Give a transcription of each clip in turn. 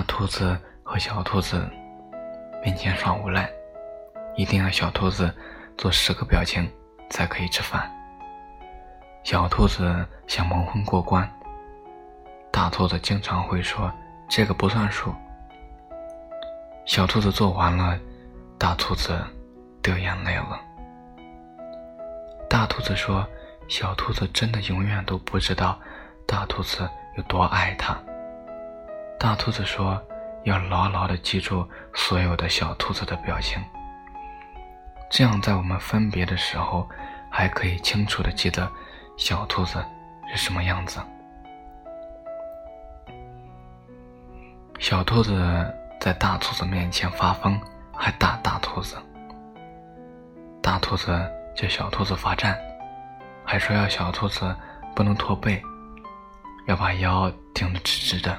大兔子和小兔子面前耍无赖，一定要小兔子做十个表情才可以吃饭。小兔子想蒙混过关，大兔子经常会说这个不算数。小兔子做完了，大兔子掉眼泪了。大兔子说：“小兔子真的永远都不知道大兔子有多爱它。”大兔子说：“要牢牢的记住所有的小兔子的表情，这样在我们分别的时候，还可以清楚的记得小兔子是什么样子。”小兔子在大兔子面前发疯，还打大兔子。大兔子叫小兔子罚站，还说要小兔子不能驼背，要把腰挺得直直的。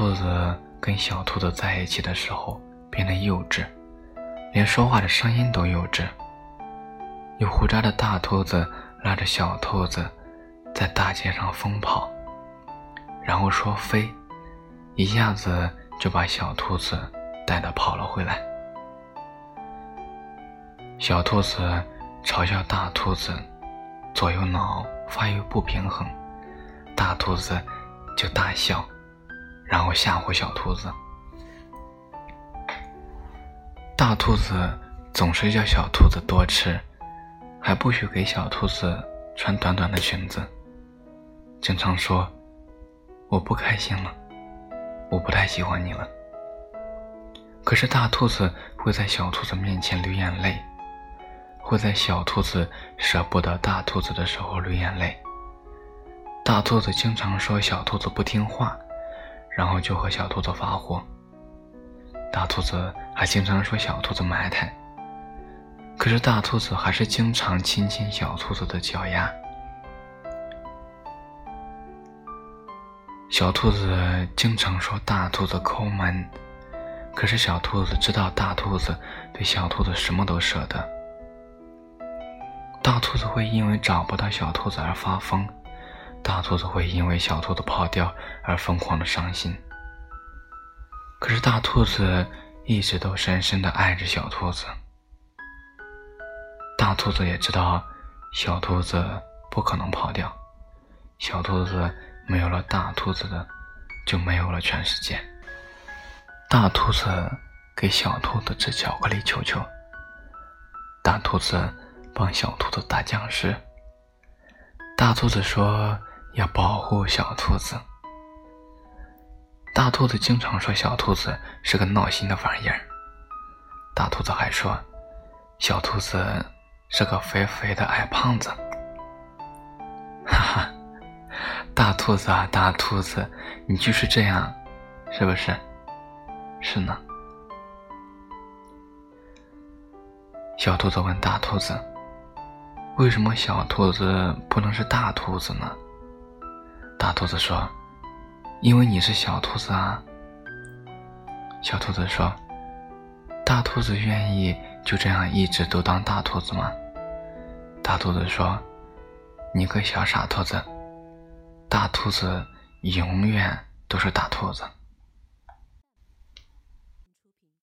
兔子跟小兔子在一起的时候变得幼稚，连说话的声音都幼稚。有胡渣的大兔子拉着小兔子在大街上疯跑，然后说飞，一下子就把小兔子带的跑了回来。小兔子嘲笑大兔子左右脑发育不平衡，大兔子就大笑。然后吓唬小兔子。大兔子总是叫小兔子多吃，还不许给小兔子穿短短的裙子。经常说：“我不开心了，我不太喜欢你了。”可是大兔子会在小兔子面前流眼泪，会在小兔子舍不得大兔子的时候流眼泪。大兔子经常说小兔子不听话。然后就和小兔子发火，大兔子还经常说小兔子埋汰，可是大兔子还是经常亲亲小兔子的脚丫。小兔子经常说大兔子抠门，可是小兔子知道大兔子对小兔子什么都舍得。大兔子会因为找不到小兔子而发疯。大兔子会因为小兔子跑掉而疯狂的伤心，可是大兔子一直都深深的爱着小兔子。大兔子也知道小兔子不可能跑掉，小兔子没有了大兔子的，就没有了全世界。大兔子给小兔子吃巧克力球球，大兔子帮小兔子打僵尸。大兔子说。要保护小兔子。大兔子经常说小兔子是个闹心的玩意儿。大兔子还说，小兔子是个肥肥的矮胖子。哈哈，大兔子啊，大兔子，你就是这样，是不是？是呢。小兔子问大兔子：“为什么小兔子不能是大兔子呢？”大兔子说：“因为你是小兔子啊。”小兔子说：“大兔子愿意就这样一直都当大兔子吗？”大兔子说：“你个小傻兔子，大兔子永远都是大兔子。”